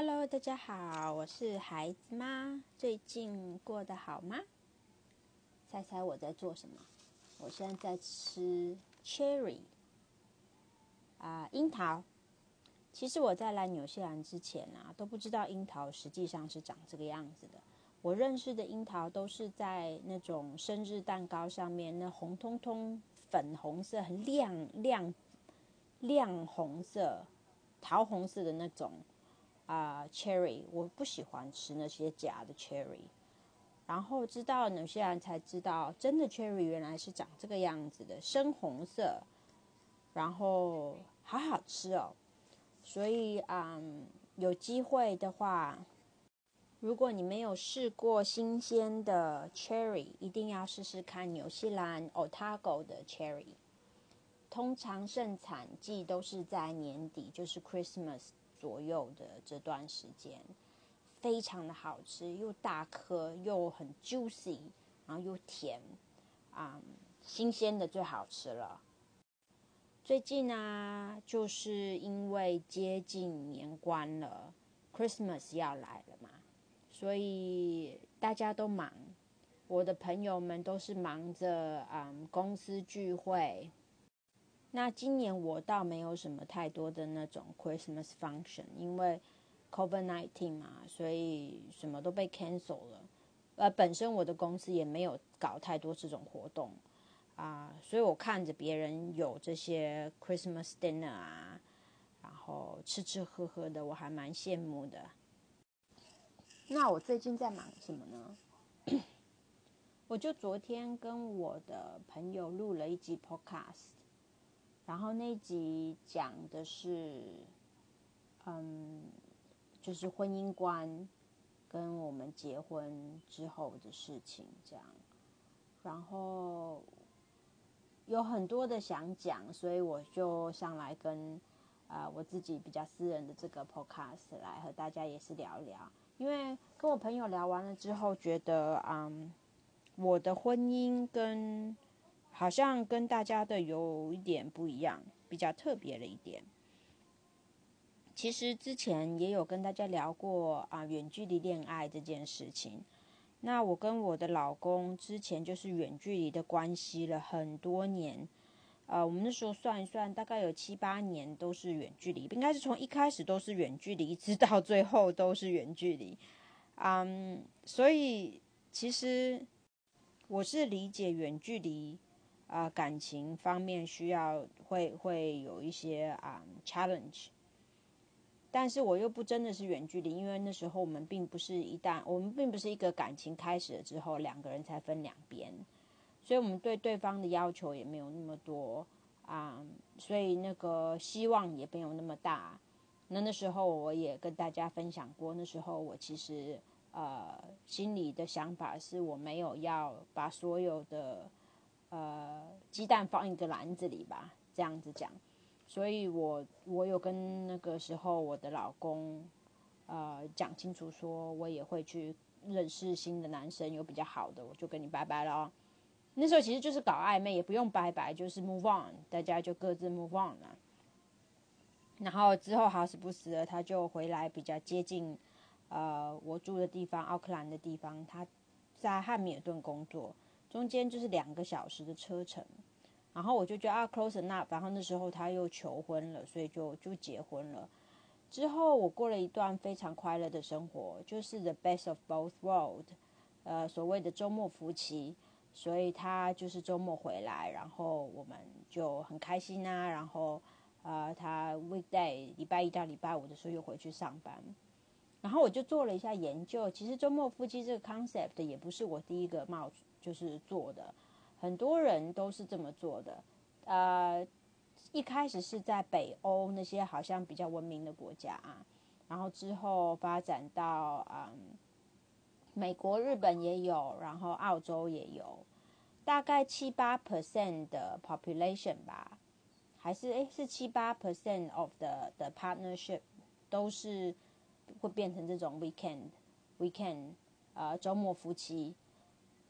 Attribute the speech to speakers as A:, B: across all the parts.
A: Hello，大家好，我是孩子妈。最近过得好吗？猜猜我在做什么？我现在在吃 cherry 啊，樱桃。其实我在来纽西兰之前啊，都不知道樱桃实际上是长这个样子的。我认识的樱桃都是在那种生日蛋糕上面，那红彤彤、粉红色、很亮亮亮红色、桃红色的那种啊 cherry，我不喜欢吃那些假的 cherry。然后知道纽西兰才知道，真的 cherry 原来是长这个样子的，深红色，然后好好吃哦。所以嗯，有机会的话。如果你没有试过新鲜的 cherry，一定要试试看纽西兰 Otago 的 cherry。通常盛产季都是在年底，就是 Christmas 左右的这段时间，非常的好吃，又大颗又很 juicy，然后又甜，啊，新鲜的最好吃了。最近啊，就是因为接近年关了，Christmas 要来了嘛。所以大家都忙，我的朋友们都是忙着嗯公司聚会。那今年我倒没有什么太多的那种 Christmas function，因为 Covid nineteen 嘛，所以什么都被 cancel 了。呃，本身我的公司也没有搞太多这种活动啊，所以我看着别人有这些 Christmas dinner 啊，然后吃吃喝喝的，我还蛮羡慕的。那我最近在忙什么呢？我就昨天跟我的朋友录了一集 podcast，然后那集讲的是，嗯，就是婚姻观跟我们结婚之后的事情这样，然后有很多的想讲，所以我就上来跟啊我自己比较私人的这个 podcast 来和大家也是聊一聊。因为跟我朋友聊完了之后，觉得嗯，我的婚姻跟好像跟大家的有一点不一样，比较特别了一点。其实之前也有跟大家聊过啊，远距离恋爱这件事情。那我跟我的老公之前就是远距离的关系了很多年。呃，我们那时候算一算，大概有七八年都是远距离，应该是从一开始都是远距离，一直到最后都是远距离。嗯，所以其实我是理解远距离啊，感情方面需要会会有一些啊 challenge，但是我又不真的是远距离，因为那时候我们并不是一旦我们并不是一个感情开始了之后两个人才分两边。所以我们对对方的要求也没有那么多啊，所以那个希望也没有那么大。那那时候我也跟大家分享过，那时候我其实呃心里的想法是我没有要把所有的呃鸡蛋放一个篮子里吧，这样子讲。所以我我有跟那个时候我的老公呃讲清楚，说我也会去认识新的男生，有比较好的，我就跟你拜拜了。那时候其实就是搞暧昧，也不用拜拜，就是 move on，大家就各自 move on 了。然后之后好死不死的，他就回来比较接近，呃，我住的地方，奥克兰的地方。他在汉密尔顿工作，中间就是两个小时的车程。然后我就觉得啊，close enough。然后那时候他又求婚了，所以就就结婚了。之后我过了一段非常快乐的生活，就是 the best of both world，呃，所谓的周末夫妻。所以他就是周末回来，然后我们就很开心啊。然后，呃，他 weekday 礼拜一到礼拜五的时候又回去上班。然后我就做了一下研究，其实周末夫妻这个 concept 也不是我第一个冒出就是做的，很多人都是这么做的。呃，一开始是在北欧那些好像比较文明的国家啊，然后之后发展到嗯。美国、日本也有，然后澳洲也有，大概七八 percent 的 population 吧，还是诶是七八 percent of the 的 partnership 都是会变成这种 weekend weekend 呃周末夫妻。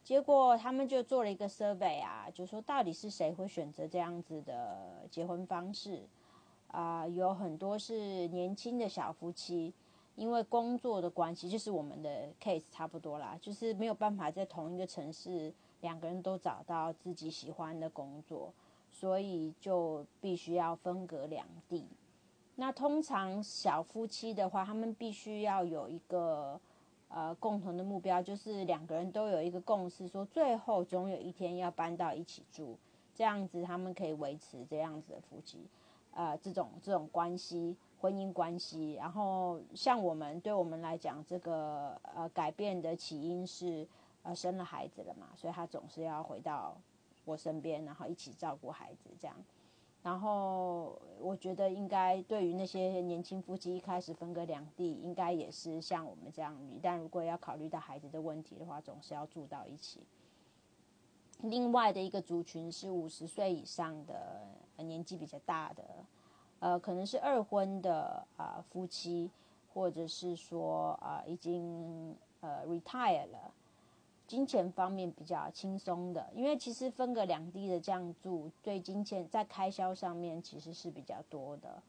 A: 结果他们就做了一个 survey 啊，就说到底是谁会选择这样子的结婚方式啊？有很多是年轻的小夫妻。因为工作的关系，就是我们的 case 差不多啦，就是没有办法在同一个城市两个人都找到自己喜欢的工作，所以就必须要分隔两地。那通常小夫妻的话，他们必须要有一个呃共同的目标，就是两个人都有一个共识，说最后总有一天要搬到一起住，这样子他们可以维持这样子的夫妻，呃，这种这种关系。婚姻关系，然后像我们对我们来讲，这个呃改变的起因是呃生了孩子了嘛，所以他总是要回到我身边，然后一起照顾孩子这样。然后我觉得应该对于那些年轻夫妻一开始分隔两地，应该也是像我们这样，但如果要考虑到孩子的问题的话，总是要住到一起。另外的一个族群是五十岁以上的年纪比较大的。呃，可能是二婚的啊夫妻，或者是说啊已经呃 retire 了，金钱方面比较轻松的，因为其实分隔两地的这样住，对金钱在开销上面其实是比较多的，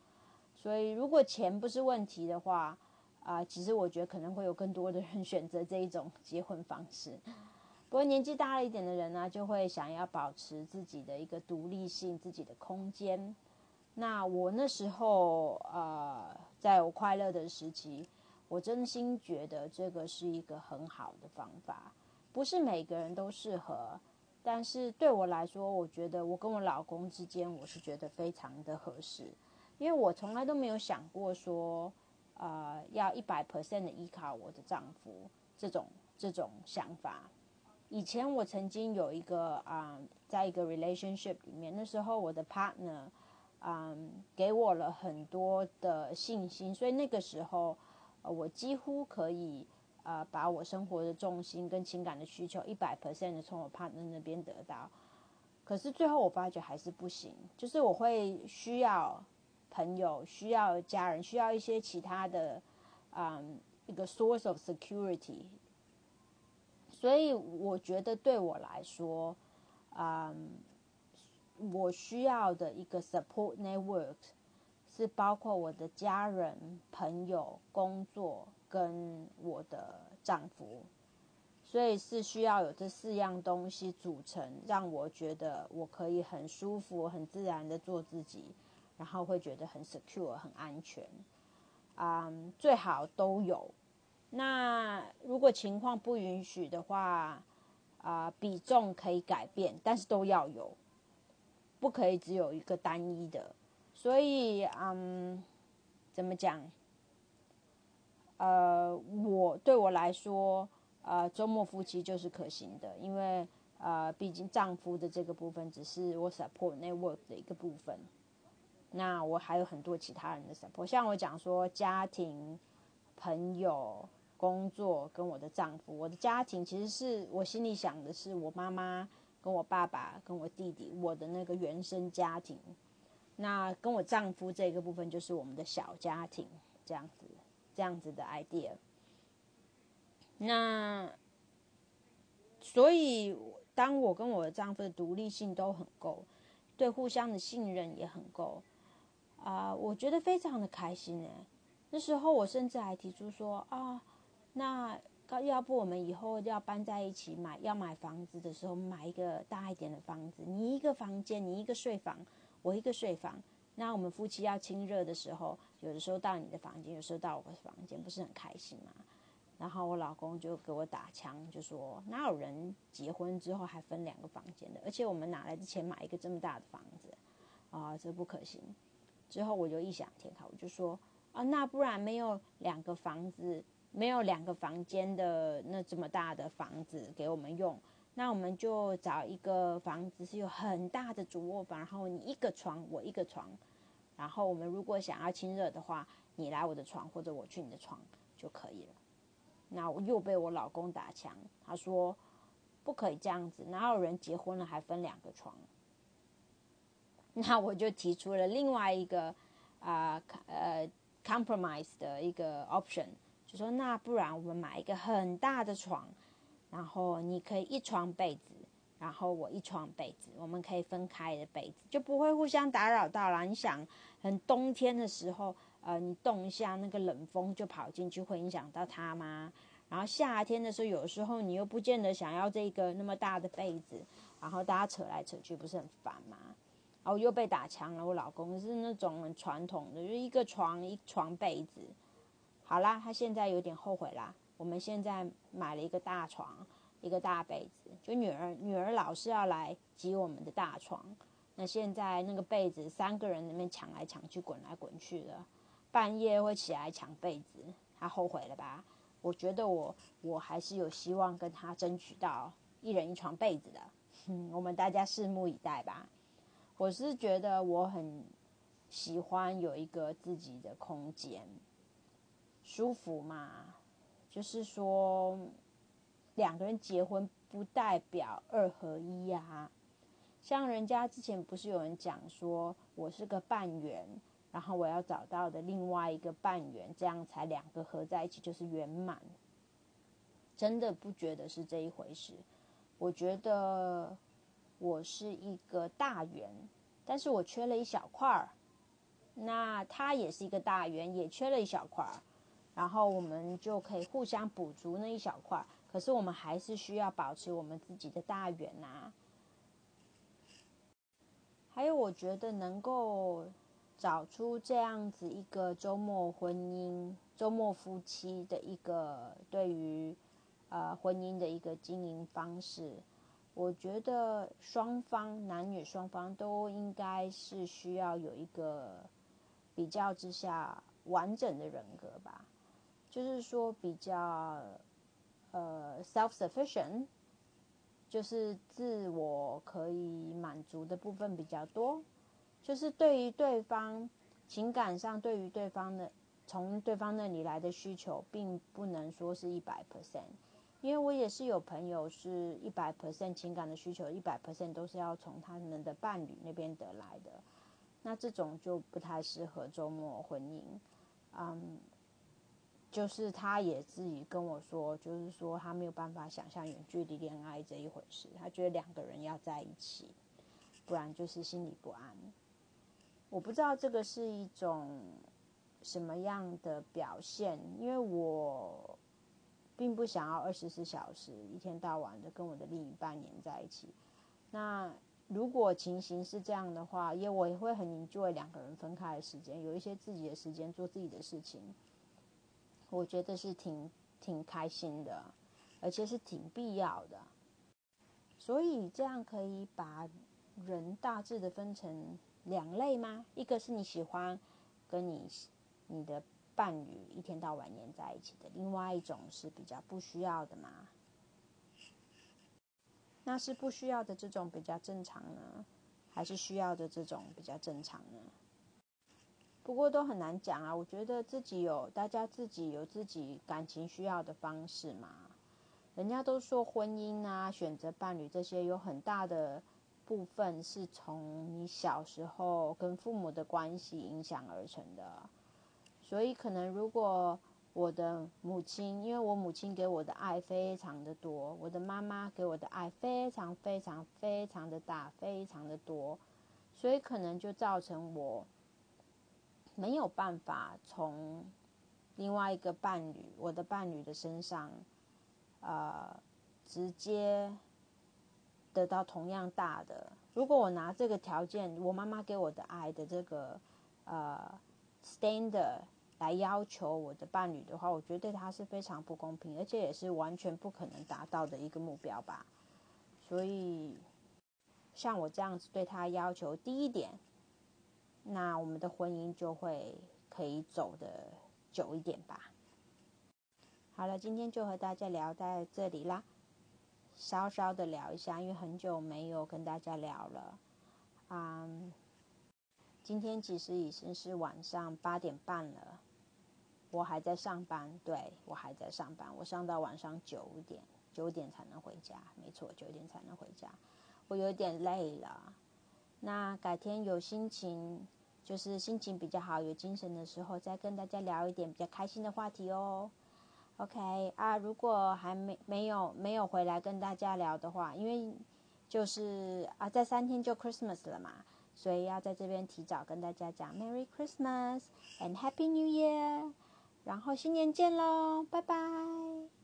A: 所以如果钱不是问题的话，啊，其实我觉得可能会有更多的人选择这一种结婚方式。不过年纪大了一点的人呢，就会想要保持自己的一个独立性，自己的空间。那我那时候，呃，在我快乐的时期，我真心觉得这个是一个很好的方法，不是每个人都适合，但是对我来说，我觉得我跟我老公之间，我是觉得非常的合适，因为我从来都没有想过说，呃，要一百 percent 的依靠我的丈夫这种这种想法。以前我曾经有一个啊，在一个 relationship 里面，那时候我的 partner。嗯，给我了很多的信心，所以那个时候，我几乎可以呃把我生活的重心跟情感的需求一百 percent 的从我 partner 那边得到。可是最后我发觉还是不行，就是我会需要朋友，需要家人，需要一些其他的，嗯，一个 source of security。所以我觉得对我来说，嗯。我需要的一个 support network 是包括我的家人、朋友、工作跟我的丈夫，所以是需要有这四样东西组成，让我觉得我可以很舒服、很自然的做自己，然后会觉得很 secure、很安全。啊，最好都有。那如果情况不允许的话，啊，比重可以改变，但是都要有。不可以只有一个单一的，所以嗯，怎么讲？呃，我对我来说，呃，周末夫妻就是可行的，因为呃，毕竟丈夫的这个部分只是我 support network 的一个部分，那我还有很多其他人的 support，像我讲说家庭、朋友、工作跟我的丈夫，我的家庭其实是我心里想的是我妈妈。跟我爸爸、跟我弟弟，我的那个原生家庭，那跟我丈夫这个部分就是我们的小家庭，这样子，这样子的 idea。那所以，当我跟我的丈夫的独立性都很够，对互相的信任也很够，啊，我觉得非常的开心哎。那时候我甚至还提出说啊，那。要不我们以后要搬在一起买，要买房子的时候买一个大一点的房子。你一个房间，你一个睡房，我一个睡房。那我们夫妻要亲热的时候，有的时候到你的房间，有时候到我的房间，不是很开心吗？然后我老公就给我打枪，就说哪有人结婚之后还分两个房间的？而且我们哪来的钱买一个这么大的房子？啊，这不可行。之后我就异想天开，我就说啊，那不然没有两个房子。没有两个房间的那这么大的房子给我们用，那我们就找一个房子是有很大的主卧房，然后你一个床，我一个床，然后我们如果想要亲热的话，你来我的床或者我去你的床就可以了。那我又被我老公打枪，他说不可以这样子，哪有人结婚了还分两个床？那我就提出了另外一个啊呃 compromise 的一个 option。就说那不然我们买一个很大的床，然后你可以一床被子，然后我一床被子，我们可以分开的被子，就不会互相打扰到了。你想，很冬天的时候，呃，你动一下那个冷风就跑进去，会影响到它吗？然后夏天的时候，有时候你又不见得想要这个那么大的被子，然后大家扯来扯去，不是很烦吗？然后又被打枪了。我老公是那种很传统的，就一个床一床被子。好啦，他现在有点后悔啦。我们现在买了一个大床，一个大被子，就女儿女儿老是要来挤我们的大床。那现在那个被子，三个人那边抢来抢去，滚来滚去的，半夜会起来抢被子，他后悔了吧？我觉得我我还是有希望跟他争取到一人一床被子的。嗯，我们大家拭目以待吧。我是觉得我很喜欢有一个自己的空间。舒服嘛，就是说两个人结婚不代表二合一呀。像人家之前不是有人讲说，我是个半圆，然后我要找到的另外一个半圆，这样才两个合在一起就是圆满。真的不觉得是这一回事。我觉得我是一个大圆，但是我缺了一小块儿。那他也是一个大圆，也缺了一小块儿。然后我们就可以互相补足那一小块，可是我们还是需要保持我们自己的大圆呐。还有，我觉得能够找出这样子一个周末婚姻、周末夫妻的一个对于呃婚姻的一个经营方式，我觉得双方男女双方都应该是需要有一个比较之下完整的人格吧。就是说比较，呃，self-sufficient，就是自我可以满足的部分比较多。就是对于对方情感上，对于对方的从对方那里来的需求，并不能说是一百 percent。因为我也是有朋友是一百 percent 情感的需求，一百 percent 都是要从他们的伴侣那边得来的。那这种就不太适合周末婚姻，嗯。就是他也自己跟我说，就是说他没有办法想象远距离恋爱这一回事。他觉得两个人要在一起，不然就是心里不安。我不知道这个是一种什么样的表现，因为我并不想要二十四小时一天到晚的跟我的另一半黏在一起。那如果情形是这样的话，也我也会很 enjoy 两个人分开的时间，有一些自己的时间做自己的事情。我觉得是挺挺开心的，而且是挺必要的。所以这样可以把人大致的分成两类吗？一个是你喜欢跟你你的伴侣一天到晚黏在一起的，另外一种是比较不需要的吗？那是不需要的这种比较正常呢，还是需要的这种比较正常呢？不过都很难讲啊，我觉得自己有大家自己有自己感情需要的方式嘛。人家都说婚姻啊，选择伴侣这些有很大的部分是从你小时候跟父母的关系影响而成的。所以可能如果我的母亲，因为我母亲给我的爱非常的多，我的妈妈给我的爱非常非常非常的大，非常的多，所以可能就造成我。没有办法从另外一个伴侣，我的伴侣的身上，呃，直接得到同样大的。如果我拿这个条件，我妈妈给我的爱的这个呃 standard 来要求我的伴侣的话，我觉得他是非常不公平，而且也是完全不可能达到的一个目标吧。所以，像我这样子对他要求低一点。那我们的婚姻就会可以走的久一点吧。好了，今天就和大家聊在这里啦，稍稍的聊一下，因为很久没有跟大家聊了。嗯，今天其实已经是晚上八点半了，我还在上班，对我还在上班，我上到晚上九点，九点才能回家，没错，九点才能回家，我有点累了。那改天有心情，就是心情比较好、有精神的时候，再跟大家聊一点比较开心的话题哦。OK 啊，如果还没没有没有回来跟大家聊的话，因为就是啊，在三天就 Christmas 了嘛，所以要在这边提早跟大家讲 Merry Christmas and Happy New Year，然后新年见喽，拜拜。